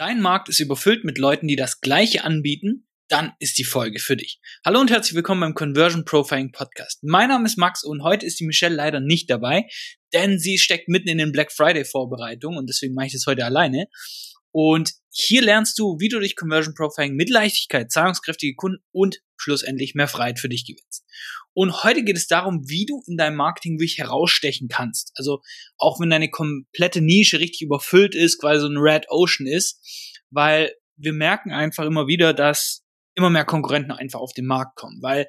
Dein Markt ist überfüllt mit Leuten, die das Gleiche anbieten, dann ist die Folge für dich. Hallo und herzlich willkommen beim Conversion Profiling Podcast. Mein Name ist Max und heute ist die Michelle leider nicht dabei, denn sie steckt mitten in den Black Friday Vorbereitungen und deswegen mache ich das heute alleine. Und hier lernst du, wie du durch Conversion Profiling mit Leichtigkeit zahlungskräftige Kunden und schlussendlich mehr Freiheit für dich gewinnst. Und heute geht es darum, wie du in deinem Marketing wirklich herausstechen kannst. Also auch wenn deine komplette Nische richtig überfüllt ist, quasi so ein Red Ocean ist, weil wir merken einfach immer wieder, dass immer mehr Konkurrenten einfach auf den Markt kommen, weil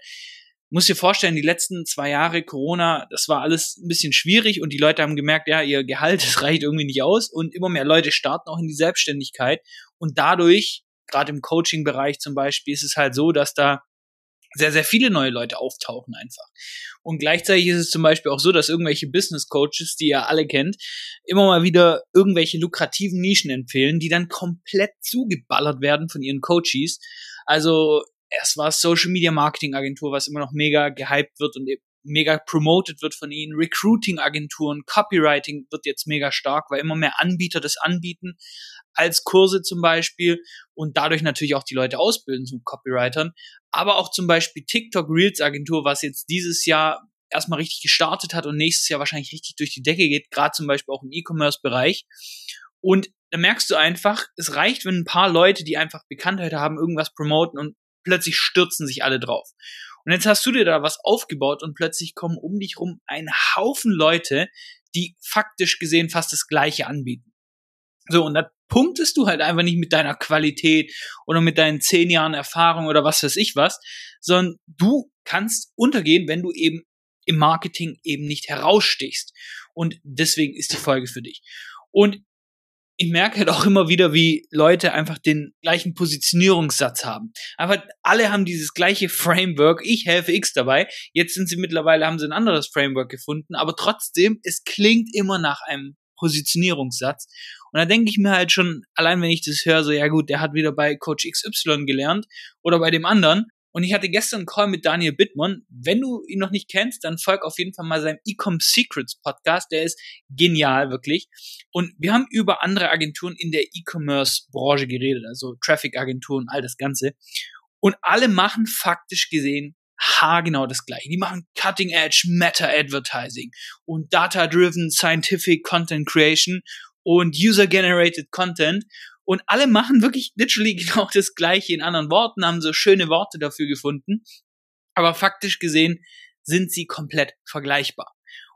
muss dir vorstellen, die letzten zwei Jahre Corona, das war alles ein bisschen schwierig und die Leute haben gemerkt, ja, ihr Gehalt, das reicht irgendwie nicht aus und immer mehr Leute starten auch in die Selbstständigkeit und dadurch, gerade im Coaching-Bereich zum Beispiel, ist es halt so, dass da sehr, sehr viele neue Leute auftauchen einfach. Und gleichzeitig ist es zum Beispiel auch so, dass irgendwelche Business Coaches, die ihr alle kennt, immer mal wieder irgendwelche lukrativen Nischen empfehlen, die dann komplett zugeballert werden von ihren Coaches. Also erst war Social Media Marketing Agentur, was immer noch mega gehypt wird und mega promoted wird von ihnen. Recruiting Agenturen, Copywriting wird jetzt mega stark, weil immer mehr Anbieter das anbieten als Kurse zum Beispiel und dadurch natürlich auch die Leute ausbilden zu Copywritern. Aber auch zum Beispiel TikTok Reels Agentur, was jetzt dieses Jahr erstmal richtig gestartet hat und nächstes Jahr wahrscheinlich richtig durch die Decke geht, gerade zum Beispiel auch im E-Commerce-Bereich. Und da merkst du einfach, es reicht, wenn ein paar Leute, die einfach Bekanntheit haben, irgendwas promoten und plötzlich stürzen sich alle drauf. Und jetzt hast du dir da was aufgebaut und plötzlich kommen um dich rum ein Haufen Leute, die faktisch gesehen fast das Gleiche anbieten. So, und da punktest du halt einfach nicht mit deiner Qualität oder mit deinen zehn Jahren Erfahrung oder was weiß ich was, sondern du kannst untergehen, wenn du eben im Marketing eben nicht herausstichst. Und deswegen ist die Folge für dich. Und ich merke halt auch immer wieder, wie Leute einfach den gleichen Positionierungssatz haben. Einfach alle haben dieses gleiche Framework. Ich helfe X dabei. Jetzt sind sie mittlerweile, haben sie ein anderes Framework gefunden. Aber trotzdem, es klingt immer nach einem Positionierungssatz. Und da denke ich mir halt schon, allein wenn ich das höre, so, ja gut, der hat wieder bei Coach XY gelernt oder bei dem anderen. Und ich hatte gestern einen Call mit Daniel Bittmann. Wenn du ihn noch nicht kennst, dann folg auf jeden Fall mal seinem Ecom Secrets Podcast. Der ist genial, wirklich. Und wir haben über andere Agenturen in der E-Commerce-Branche geredet, also Traffic-Agenturen, all das Ganze. Und alle machen faktisch gesehen haargenau das gleiche. Die machen Cutting Edge Meta Advertising und Data Driven Scientific Content Creation und User Generated Content und alle machen wirklich literally genau das Gleiche in anderen Worten, haben so schöne Worte dafür gefunden. Aber faktisch gesehen sind sie komplett vergleichbar.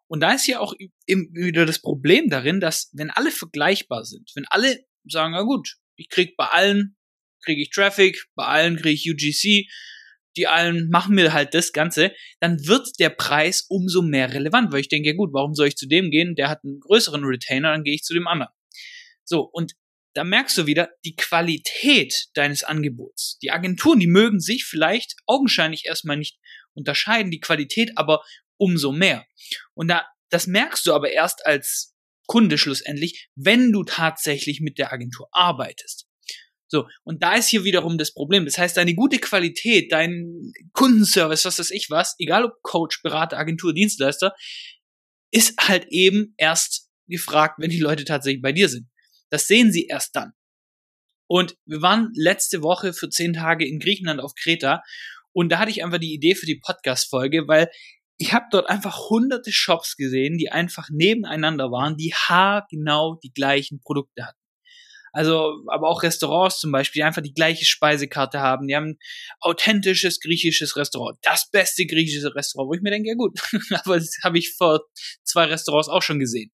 Und da ist ja auch wieder das Problem darin, dass wenn alle vergleichbar sind, wenn alle sagen, na gut, ich krieg bei allen, kriege ich Traffic, bei allen kriege ich UGC, die allen machen mir halt das Ganze, dann wird der Preis umso mehr relevant, weil ich denke, ja gut, warum soll ich zu dem gehen? Der hat einen größeren Retainer, dann gehe ich zu dem anderen. So, und da merkst du wieder die Qualität deines Angebots. Die Agenturen, die mögen sich vielleicht augenscheinlich erstmal nicht unterscheiden, die Qualität aber umso mehr. Und da, das merkst du aber erst als Kunde schlussendlich, wenn du tatsächlich mit der Agentur arbeitest. So, und da ist hier wiederum das Problem. Das heißt, deine gute Qualität, dein Kundenservice, was weiß ich was, egal ob Coach, Berater, Agentur, Dienstleister, ist halt eben erst gefragt, wenn die Leute tatsächlich bei dir sind. Das sehen sie erst dann. Und wir waren letzte Woche für zehn Tage in Griechenland auf Kreta und da hatte ich einfach die Idee für die Podcast-Folge, weil ich habe dort einfach hunderte Shops gesehen, die einfach nebeneinander waren, die haargenau die gleichen Produkte hatten. Also, aber auch Restaurants zum Beispiel, die einfach die gleiche Speisekarte haben. Die haben authentisches griechisches Restaurant, das beste griechische Restaurant, wo ich mir denke, ja gut, aber das habe ich vor zwei Restaurants auch schon gesehen.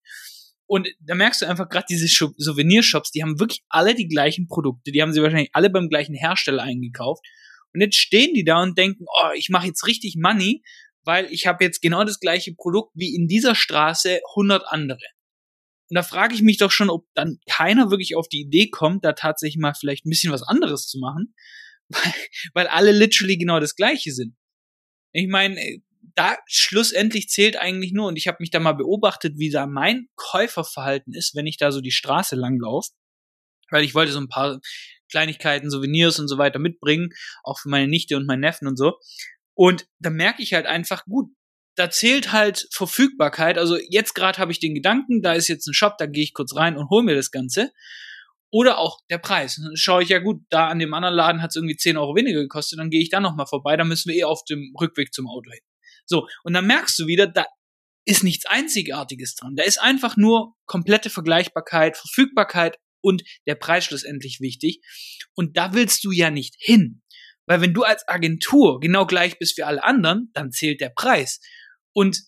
Und da merkst du einfach gerade diese Souvenirshops, die haben wirklich alle die gleichen Produkte, die haben sie wahrscheinlich alle beim gleichen Hersteller eingekauft. Und jetzt stehen die da und denken, oh, ich mache jetzt richtig Money, weil ich habe jetzt genau das gleiche Produkt wie in dieser Straße 100 andere. Und da frage ich mich doch schon, ob dann keiner wirklich auf die Idee kommt, da tatsächlich mal vielleicht ein bisschen was anderes zu machen, weil, weil alle literally genau das gleiche sind. Ich meine, da schlussendlich zählt eigentlich nur, und ich habe mich da mal beobachtet, wie da mein Käuferverhalten ist, wenn ich da so die Straße langlaufe, weil ich wollte so ein paar Kleinigkeiten, Souvenirs und so weiter mitbringen, auch für meine Nichte und meinen Neffen und so. Und da merke ich halt einfach, gut, da zählt halt Verfügbarkeit. Also jetzt gerade habe ich den Gedanken, da ist jetzt ein Shop, da gehe ich kurz rein und hole mir das Ganze. Oder auch der Preis. Dann schaue ich ja gut, da an dem anderen Laden hat es irgendwie 10 Euro weniger gekostet, dann gehe ich da nochmal vorbei, dann müssen wir eh auf dem Rückweg zum Auto hin. So, und dann merkst du wieder, da ist nichts Einzigartiges dran. Da ist einfach nur komplette Vergleichbarkeit, Verfügbarkeit und der Preis schlussendlich wichtig. Und da willst du ja nicht hin. Weil wenn du als Agentur genau gleich bist wie alle anderen, dann zählt der Preis. Und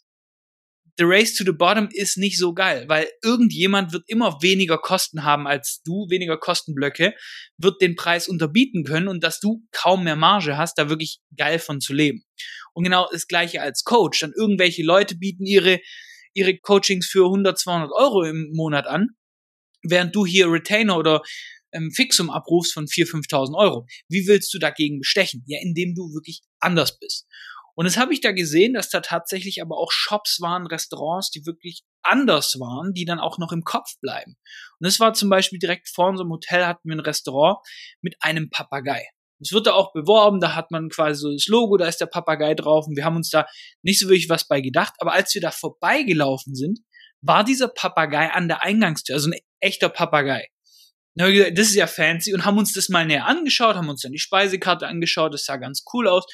The Race to the Bottom ist nicht so geil, weil irgendjemand wird immer weniger Kosten haben als du, weniger Kostenblöcke, wird den Preis unterbieten können und dass du kaum mehr Marge hast, da wirklich geil von zu leben. Und genau das gleiche als Coach. Dann irgendwelche Leute bieten ihre, ihre Coachings für 100, 200 Euro im Monat an, während du hier Retainer oder ähm, Fixum abrufst von 4.000, 5.000 Euro. Wie willst du dagegen bestechen? Ja, indem du wirklich anders bist. Und das habe ich da gesehen, dass da tatsächlich aber auch Shops waren, Restaurants, die wirklich anders waren, die dann auch noch im Kopf bleiben. Und das war zum Beispiel direkt vor unserem Hotel hatten wir ein Restaurant mit einem Papagei. Es wird da auch beworben, da hat man quasi so das Logo, da ist der Papagei drauf und wir haben uns da nicht so wirklich was bei gedacht. Aber als wir da vorbeigelaufen sind, war dieser Papagei an der Eingangstür, also ein echter Papagei. Dann haben wir gesagt, das ist ja fancy und haben uns das mal näher angeschaut, haben uns dann die Speisekarte angeschaut, das sah ganz cool aus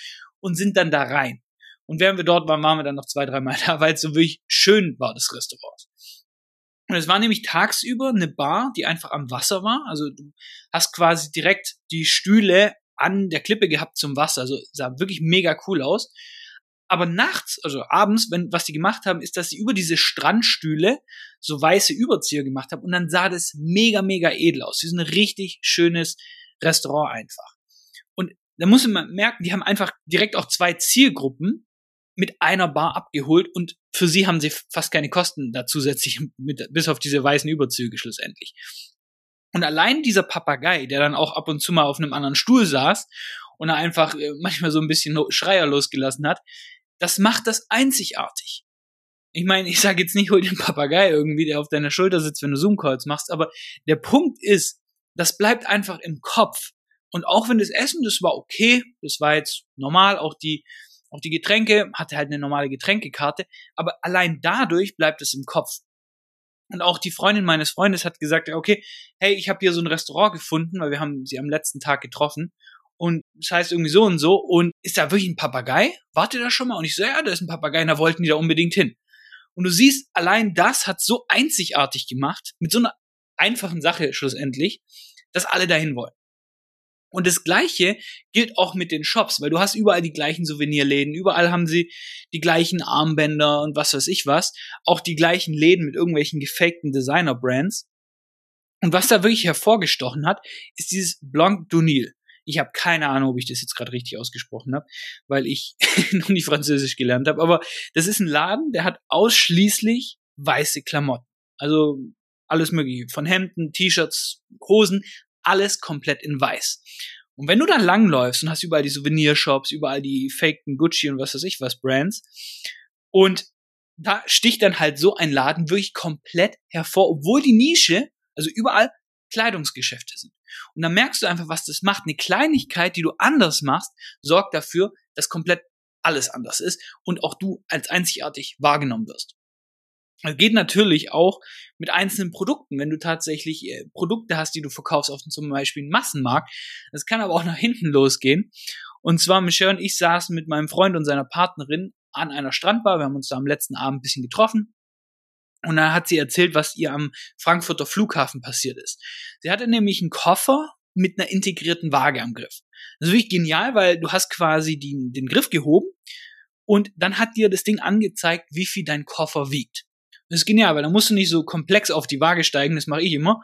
und sind dann da rein. Und während wir dort waren, waren wir dann noch zwei, drei Mal da, weil es so wirklich schön war, das Restaurant. Und es war nämlich tagsüber eine Bar, die einfach am Wasser war. Also du hast quasi direkt die Stühle an der Klippe gehabt zum Wasser. Also sah wirklich mega cool aus. Aber nachts, also abends, wenn, was die gemacht haben, ist, dass sie über diese Strandstühle so weiße Überzieher gemacht haben und dann sah das mega, mega edel aus. Das ist ein richtig schönes Restaurant einfach da muss man merken, die haben einfach direkt auch zwei Zielgruppen mit einer Bar abgeholt und für sie haben sie fast keine Kosten da zusätzlich mit, bis auf diese weißen Überzüge schlussendlich. Und allein dieser Papagei, der dann auch ab und zu mal auf einem anderen Stuhl saß und einfach äh, manchmal so ein bisschen Schreier losgelassen hat, das macht das einzigartig. Ich meine, ich sage jetzt nicht, hol den Papagei irgendwie, der auf deiner Schulter sitzt, wenn du Zoom-Calls machst, aber der Punkt ist, das bleibt einfach im Kopf. Und auch wenn das Essen, das war okay, das war jetzt normal, auch die, auch die Getränke, hatte halt eine normale Getränkekarte, aber allein dadurch bleibt es im Kopf. Und auch die Freundin meines Freundes hat gesagt, okay, hey, ich habe hier so ein Restaurant gefunden, weil wir haben sie am letzten Tag getroffen. Und das heißt irgendwie so und so. Und ist da wirklich ein Papagei? Warte da schon mal? Und ich so, ja, da ist ein Papagei, und da wollten die da unbedingt hin. Und du siehst, allein das hat so einzigartig gemacht, mit so einer einfachen Sache schlussendlich, dass alle dahin wollen. Und das Gleiche gilt auch mit den Shops, weil du hast überall die gleichen Souvenirläden, überall haben sie die gleichen Armbänder und was weiß ich was, auch die gleichen Läden mit irgendwelchen gefakten Designer-Brands. Und was da wirklich hervorgestochen hat, ist dieses Blanc d'Unil. Ich habe keine Ahnung, ob ich das jetzt gerade richtig ausgesprochen habe, weil ich noch nicht Französisch gelernt habe. Aber das ist ein Laden, der hat ausschließlich weiße Klamotten. Also alles mögliche. Von Hemden, T-Shirts, Hosen, alles komplett in weiß. Und wenn du dann langläufst und hast überall die Souvenirshops, überall die faken Gucci und was weiß ich was Brands und da sticht dann halt so ein Laden wirklich komplett hervor, obwohl die Nische, also überall Kleidungsgeschäfte sind. Und dann merkst du einfach, was das macht. Eine Kleinigkeit, die du anders machst, sorgt dafür, dass komplett alles anders ist und auch du als einzigartig wahrgenommen wirst. Das geht natürlich auch mit einzelnen Produkten, wenn du tatsächlich äh, Produkte hast, die du verkaufst auf zum Beispiel einen Massenmarkt. Das kann aber auch nach hinten losgehen. Und zwar Michelle und ich saßen mit meinem Freund und seiner Partnerin an einer Strandbar. Wir haben uns da am letzten Abend ein bisschen getroffen. Und da hat sie erzählt, was ihr am Frankfurter Flughafen passiert ist. Sie hatte nämlich einen Koffer mit einer integrierten Waage am Griff. Das ist wirklich genial, weil du hast quasi die, den Griff gehoben und dann hat dir das Ding angezeigt, wie viel dein Koffer wiegt. Das ist genial, weil da musst du nicht so komplex auf die Waage steigen, das mache ich immer,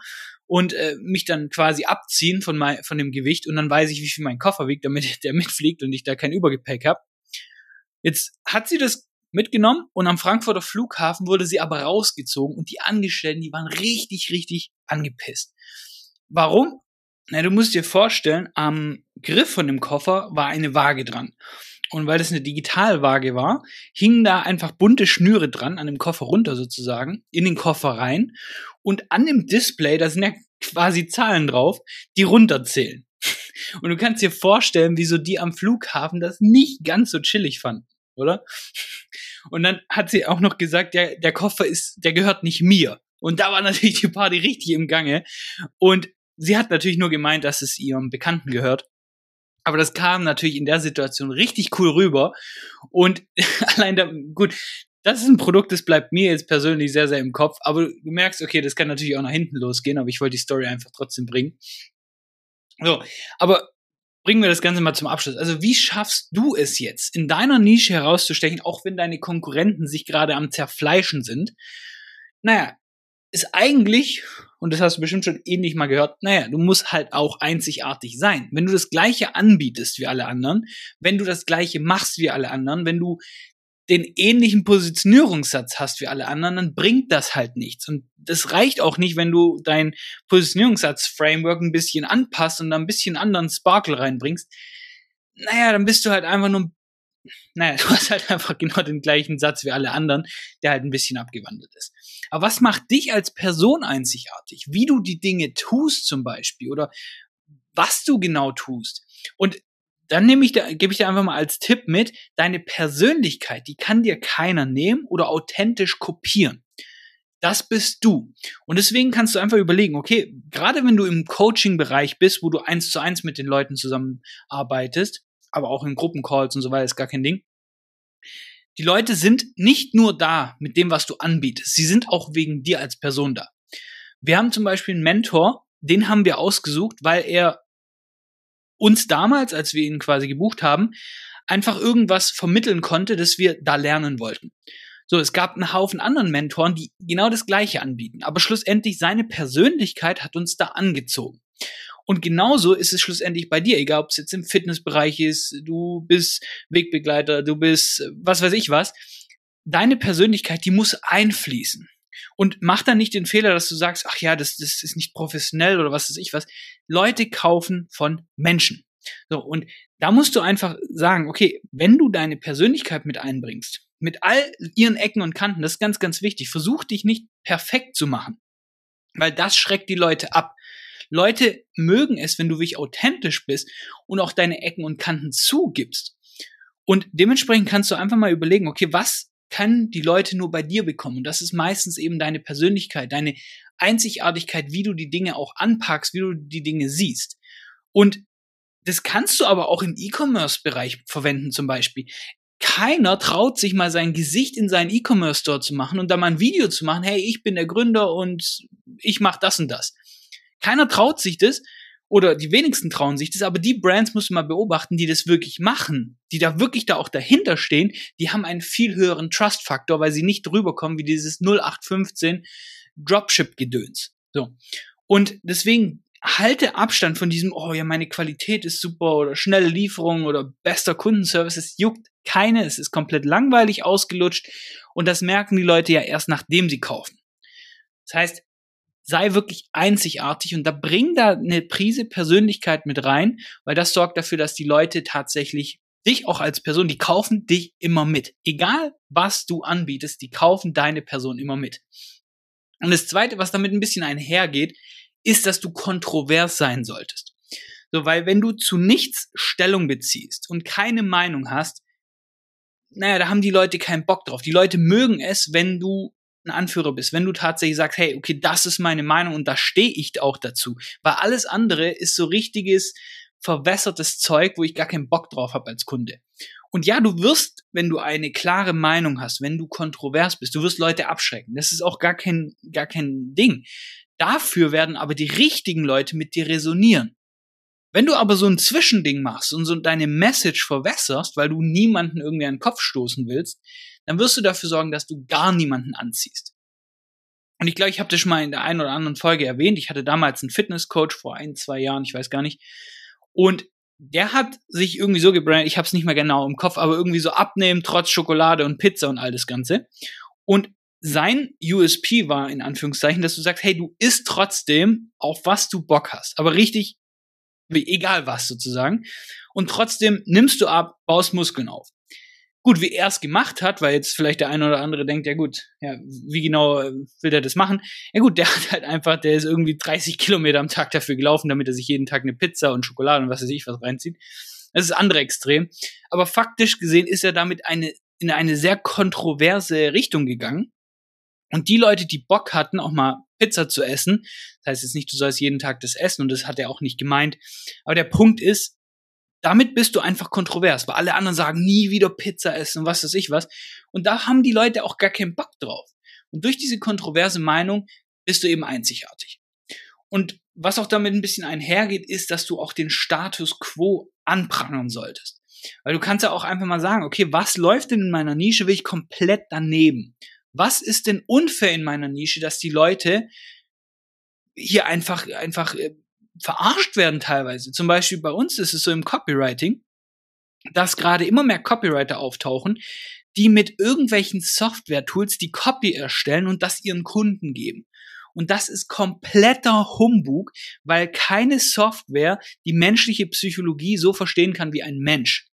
und äh, mich dann quasi abziehen von, mein, von dem Gewicht und dann weiß ich, wie viel mein Koffer wiegt, damit der mitfliegt und ich da kein Übergepäck habe. Jetzt hat sie das mitgenommen und am Frankfurter Flughafen wurde sie aber rausgezogen und die Angestellten, die waren richtig, richtig angepisst. Warum? Na, du musst dir vorstellen, am Griff von dem Koffer war eine Waage dran. Und weil das eine Digitalwaage war, hingen da einfach bunte Schnüre dran, an dem Koffer runter sozusagen, in den Koffer rein. Und an dem Display, da sind ja quasi Zahlen drauf, die runterzählen. Und du kannst dir vorstellen, wieso die am Flughafen das nicht ganz so chillig fanden, oder? Und dann hat sie auch noch gesagt, der, der Koffer ist, der gehört nicht mir. Und da war natürlich die Party richtig im Gange. Und sie hat natürlich nur gemeint, dass es ihrem Bekannten gehört. Aber das kam natürlich in der Situation richtig cool rüber. Und allein da, gut, das ist ein Produkt, das bleibt mir jetzt persönlich sehr, sehr im Kopf. Aber du merkst, okay, das kann natürlich auch nach hinten losgehen, aber ich wollte die Story einfach trotzdem bringen. So, aber bringen wir das Ganze mal zum Abschluss. Also wie schaffst du es jetzt, in deiner Nische herauszustechen, auch wenn deine Konkurrenten sich gerade am Zerfleischen sind? Naja, ist eigentlich, und das hast du bestimmt schon ähnlich mal gehört, naja, du musst halt auch einzigartig sein. Wenn du das Gleiche anbietest wie alle anderen, wenn du das Gleiche machst wie alle anderen, wenn du den ähnlichen Positionierungssatz hast wie alle anderen, dann bringt das halt nichts. Und das reicht auch nicht, wenn du dein Positionierungssatz-Framework ein bisschen anpasst und da ein bisschen anderen Sparkle reinbringst. Naja, dann bist du halt einfach nur, naja, du hast halt einfach genau den gleichen Satz wie alle anderen, der halt ein bisschen abgewandelt ist. Aber was macht dich als Person einzigartig? Wie du die Dinge tust zum Beispiel oder was du genau tust. Und dann nehme ich da, gebe ich dir einfach mal als Tipp mit, deine Persönlichkeit, die kann dir keiner nehmen oder authentisch kopieren. Das bist du. Und deswegen kannst du einfach überlegen, okay, gerade wenn du im Coaching-Bereich bist, wo du eins zu eins mit den Leuten zusammenarbeitest, aber auch in Gruppencalls und so weiter, ist gar kein Ding. Die Leute sind nicht nur da mit dem, was du anbietest. Sie sind auch wegen dir als Person da. Wir haben zum Beispiel einen Mentor, den haben wir ausgesucht, weil er uns damals, als wir ihn quasi gebucht haben, einfach irgendwas vermitteln konnte, das wir da lernen wollten. So, es gab einen Haufen anderen Mentoren, die genau das Gleiche anbieten. Aber schlussendlich seine Persönlichkeit hat uns da angezogen. Und genauso ist es schlussendlich bei dir, egal ob es jetzt im Fitnessbereich ist, du bist Wegbegleiter, du bist was weiß ich was. Deine Persönlichkeit, die muss einfließen. Und mach dann nicht den Fehler, dass du sagst, ach ja, das, das ist nicht professionell oder was weiß ich was. Leute kaufen von Menschen. So, und da musst du einfach sagen, okay, wenn du deine Persönlichkeit mit einbringst, mit all ihren Ecken und Kanten, das ist ganz, ganz wichtig. Versuch dich nicht perfekt zu machen, weil das schreckt die Leute ab. Leute mögen es, wenn du wirklich authentisch bist und auch deine Ecken und Kanten zugibst. Und dementsprechend kannst du einfach mal überlegen, okay, was können die Leute nur bei dir bekommen. Und das ist meistens eben deine Persönlichkeit, deine Einzigartigkeit, wie du die Dinge auch anpackst, wie du die Dinge siehst. Und das kannst du aber auch im E-Commerce-Bereich verwenden zum Beispiel. Keiner traut sich mal sein Gesicht in seinen E-Commerce-Store zu machen und da mal ein Video zu machen, hey, ich bin der Gründer und ich mache das und das. Keiner traut sich das, oder die wenigsten trauen sich das, aber die Brands musst du mal beobachten, die das wirklich machen, die da wirklich da auch dahinter stehen, die haben einen viel höheren Trust-Faktor, weil sie nicht drüber kommen wie dieses 0815 Dropship-Gedöns. So. Und deswegen halte Abstand von diesem, oh ja, meine Qualität ist super oder schnelle Lieferung oder bester Kundenservice. Es juckt keine, es ist komplett langweilig ausgelutscht und das merken die Leute ja erst nachdem sie kaufen. Das heißt, sei wirklich einzigartig und da bring da eine Prise Persönlichkeit mit rein, weil das sorgt dafür, dass die Leute tatsächlich dich auch als Person, die kaufen dich immer mit. Egal was du anbietest, die kaufen deine Person immer mit. Und das zweite, was damit ein bisschen einhergeht, ist, dass du kontrovers sein solltest. So, weil wenn du zu nichts Stellung beziehst und keine Meinung hast, naja, da haben die Leute keinen Bock drauf. Die Leute mögen es, wenn du ein Anführer bist, wenn du tatsächlich sagst, hey, okay, das ist meine Meinung und da stehe ich auch dazu. Weil alles andere ist so richtiges, verwässertes Zeug, wo ich gar keinen Bock drauf habe als Kunde. Und ja, du wirst, wenn du eine klare Meinung hast, wenn du kontrovers bist, du wirst Leute abschrecken. Das ist auch gar kein, gar kein Ding. Dafür werden aber die richtigen Leute mit dir resonieren. Wenn du aber so ein Zwischending machst und so deine Message verwässerst, weil du niemanden irgendwie an den Kopf stoßen willst, dann wirst du dafür sorgen, dass du gar niemanden anziehst. Und ich glaube, ich habe das schon mal in der einen oder anderen Folge erwähnt. Ich hatte damals einen Fitnesscoach vor ein, zwei Jahren, ich weiß gar nicht. Und der hat sich irgendwie so gebrandet, ich habe es nicht mehr genau im Kopf, aber irgendwie so abnehmen, trotz Schokolade und Pizza und all das Ganze. Und sein USP war in Anführungszeichen, dass du sagst, hey, du isst trotzdem, auf was du Bock hast. Aber richtig, egal was sozusagen. Und trotzdem nimmst du ab, baust Muskeln auf gut, wie er es gemacht hat, weil jetzt vielleicht der eine oder andere denkt, ja gut, ja, wie genau äh, will der das machen? Ja gut, der hat halt einfach, der ist irgendwie 30 Kilometer am Tag dafür gelaufen, damit er sich jeden Tag eine Pizza und Schokolade und was weiß ich was reinzieht. Das ist das andere Extrem. Aber faktisch gesehen ist er damit eine, in eine sehr kontroverse Richtung gegangen. Und die Leute, die Bock hatten, auch mal Pizza zu essen. Das heißt jetzt nicht, du sollst jeden Tag das essen und das hat er auch nicht gemeint. Aber der Punkt ist, damit bist du einfach kontrovers, weil alle anderen sagen, nie wieder Pizza essen und was weiß ich was. Und da haben die Leute auch gar keinen Bock drauf. Und durch diese kontroverse Meinung bist du eben einzigartig. Und was auch damit ein bisschen einhergeht, ist, dass du auch den Status quo anprangern solltest. Weil du kannst ja auch einfach mal sagen, okay, was läuft denn in meiner Nische, will ich komplett daneben? Was ist denn unfair in meiner Nische, dass die Leute hier einfach, einfach äh, verarscht werden teilweise? Zum Beispiel bei uns ist es so im Copywriting, dass gerade immer mehr Copywriter auftauchen, die mit irgendwelchen Software-Tools die Copy erstellen und das ihren Kunden geben. Und das ist kompletter Humbug, weil keine Software die menschliche Psychologie so verstehen kann wie ein Mensch.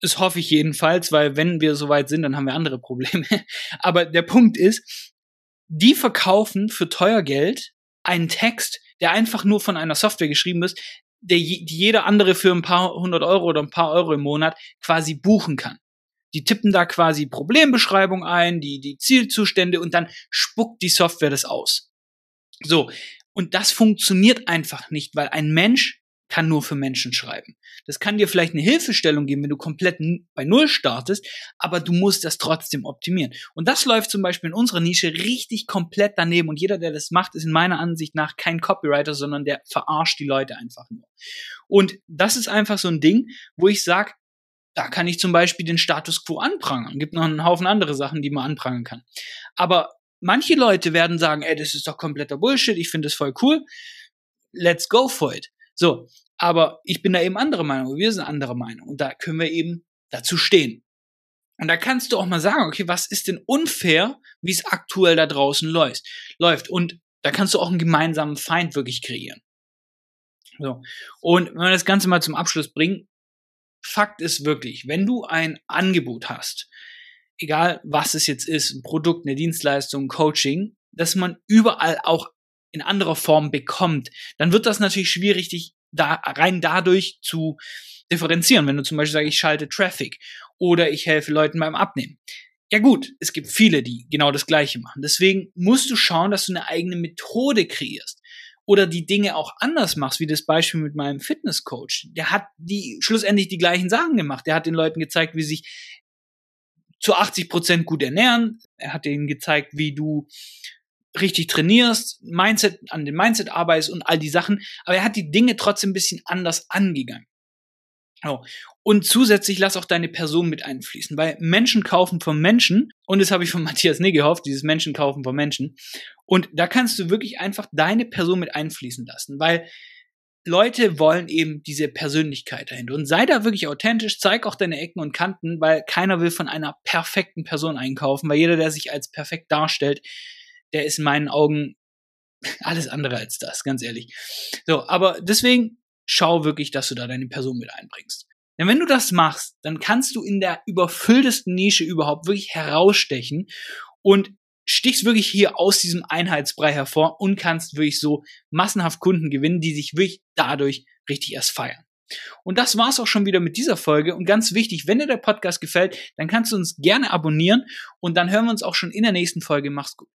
Das hoffe ich jedenfalls, weil wenn wir soweit sind, dann haben wir andere Probleme. Aber der Punkt ist, die verkaufen für teuer Geld einen Text, der einfach nur von einer Software geschrieben ist, der, die jeder andere für ein paar hundert Euro oder ein paar Euro im Monat quasi buchen kann. Die tippen da quasi Problembeschreibung ein, die, die Zielzustände und dann spuckt die Software das aus. So. Und das funktioniert einfach nicht, weil ein Mensch kann nur für Menschen schreiben. Das kann dir vielleicht eine Hilfestellung geben, wenn du komplett bei Null startest, aber du musst das trotzdem optimieren. Und das läuft zum Beispiel in unserer Nische richtig komplett daneben. Und jeder, der das macht, ist in meiner Ansicht nach kein Copywriter, sondern der verarscht die Leute einfach nur. Und das ist einfach so ein Ding, wo ich sage, da kann ich zum Beispiel den Status quo anprangern. Gibt noch einen Haufen andere Sachen, die man anprangern kann. Aber manche Leute werden sagen, ey, das ist doch kompletter Bullshit, ich finde das voll cool. Let's go for it. So, aber ich bin da eben andere Meinung, wir sind andere Meinung und da können wir eben dazu stehen. Und da kannst du auch mal sagen, okay, was ist denn unfair, wie es aktuell da draußen läuft, läuft. Und da kannst du auch einen gemeinsamen Feind wirklich kreieren. So. Und wenn wir das Ganze mal zum Abschluss bringen, Fakt ist wirklich, wenn du ein Angebot hast, egal was es jetzt ist, ein Produkt, eine Dienstleistung, ein Coaching, dass man überall auch in anderer Form bekommt, dann wird das natürlich schwierig, dich da rein dadurch zu differenzieren. Wenn du zum Beispiel sagst, ich schalte Traffic oder ich helfe Leuten beim Abnehmen. Ja gut, es gibt viele, die genau das Gleiche machen. Deswegen musst du schauen, dass du eine eigene Methode kreierst oder die Dinge auch anders machst, wie das Beispiel mit meinem Fitnesscoach. Der hat die schlussendlich die gleichen Sachen gemacht. Der hat den Leuten gezeigt, wie sich zu 80 Prozent gut ernähren. Er hat ihnen gezeigt, wie du richtig trainierst, Mindset, an dem Mindset arbeitest und all die Sachen. Aber er hat die Dinge trotzdem ein bisschen anders angegangen. Oh. Und zusätzlich lass auch deine Person mit einfließen, weil Menschen kaufen von Menschen, und das habe ich von Matthias Negehoff, dieses Menschen kaufen von Menschen. Und da kannst du wirklich einfach deine Person mit einfließen lassen, weil Leute wollen eben diese Persönlichkeit dahinter. Und sei da wirklich authentisch, zeig auch deine Ecken und Kanten, weil keiner will von einer perfekten Person einkaufen, weil jeder, der sich als perfekt darstellt, der ist in meinen Augen alles andere als das, ganz ehrlich. So, aber deswegen schau wirklich, dass du da deine Person mit einbringst. Denn wenn du das machst, dann kannst du in der überfülltesten Nische überhaupt wirklich herausstechen und stichst wirklich hier aus diesem Einheitsbrei hervor und kannst wirklich so massenhaft Kunden gewinnen, die sich wirklich dadurch richtig erst feiern. Und das war's auch schon wieder mit dieser Folge. Und ganz wichtig, wenn dir der Podcast gefällt, dann kannst du uns gerne abonnieren und dann hören wir uns auch schon in der nächsten Folge. Mach's gut.